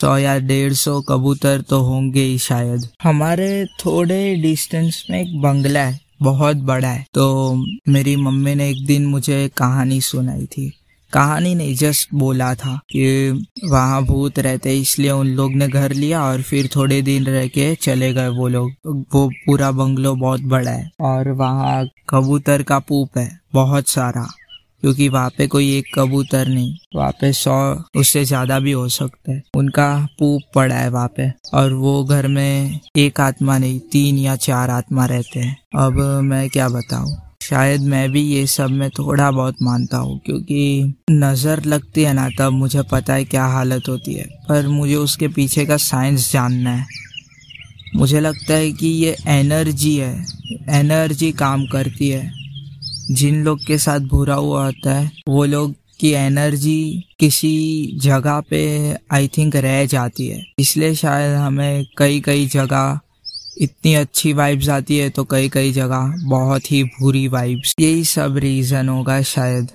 सौ या डेढ़ सौ कबूतर तो होंगे ही शायद। हमारे थोड़े डिस्टेंस में एक बंगला है, बहुत बड़ा है। तो मेरी मम्मी ने एक दिन मुझे कहानी सुनाई थी। कहानी नहीं जस्ट बोला था कि वहाँ भूत रहते इसलिए उन लोग ने घर लिया और फिर थोड़े दिन रह के चले गए वो लोग। वो पूरा बंगलो बहुत बड़ा है और वहाँ कबूतर का पूप है, बहुत सारा। क्योंकि वहाँ पे कोई एक कबूतर नहीं। वहाँ पे सौ, उससे ज़्यादा भी हो सकता है। उनका पूप पड़ा है वहाँ पे। और वो घर में एक आत्मा नहीं, तीन या चार आत्मा रहते हैं। अब मैं क्या बताऊँ? शायद मैं भी ये सब में थोड़ा बहुत मानता हूँ, क्योंकि नज़र लगती है ना, तब मुझे पता है क्या हालत होती है। पर मुझे उसके पीछे का साइंस जानना है। मुझे लगता है कि ये एनर्जी है। एनर्जी काम करती है। जिन लोग के साथ बुरा हुआ होता है, वो लोग की एनर्जी किसी जगह पे आई थिंक रह जाती है। इसलिए शायद हमें कई कई जगह इतनी अच्छी वाइब्स आती है तो कई कई जगह बहुत ही बुरी वाइब्स यही सब रीजन होगा शायद।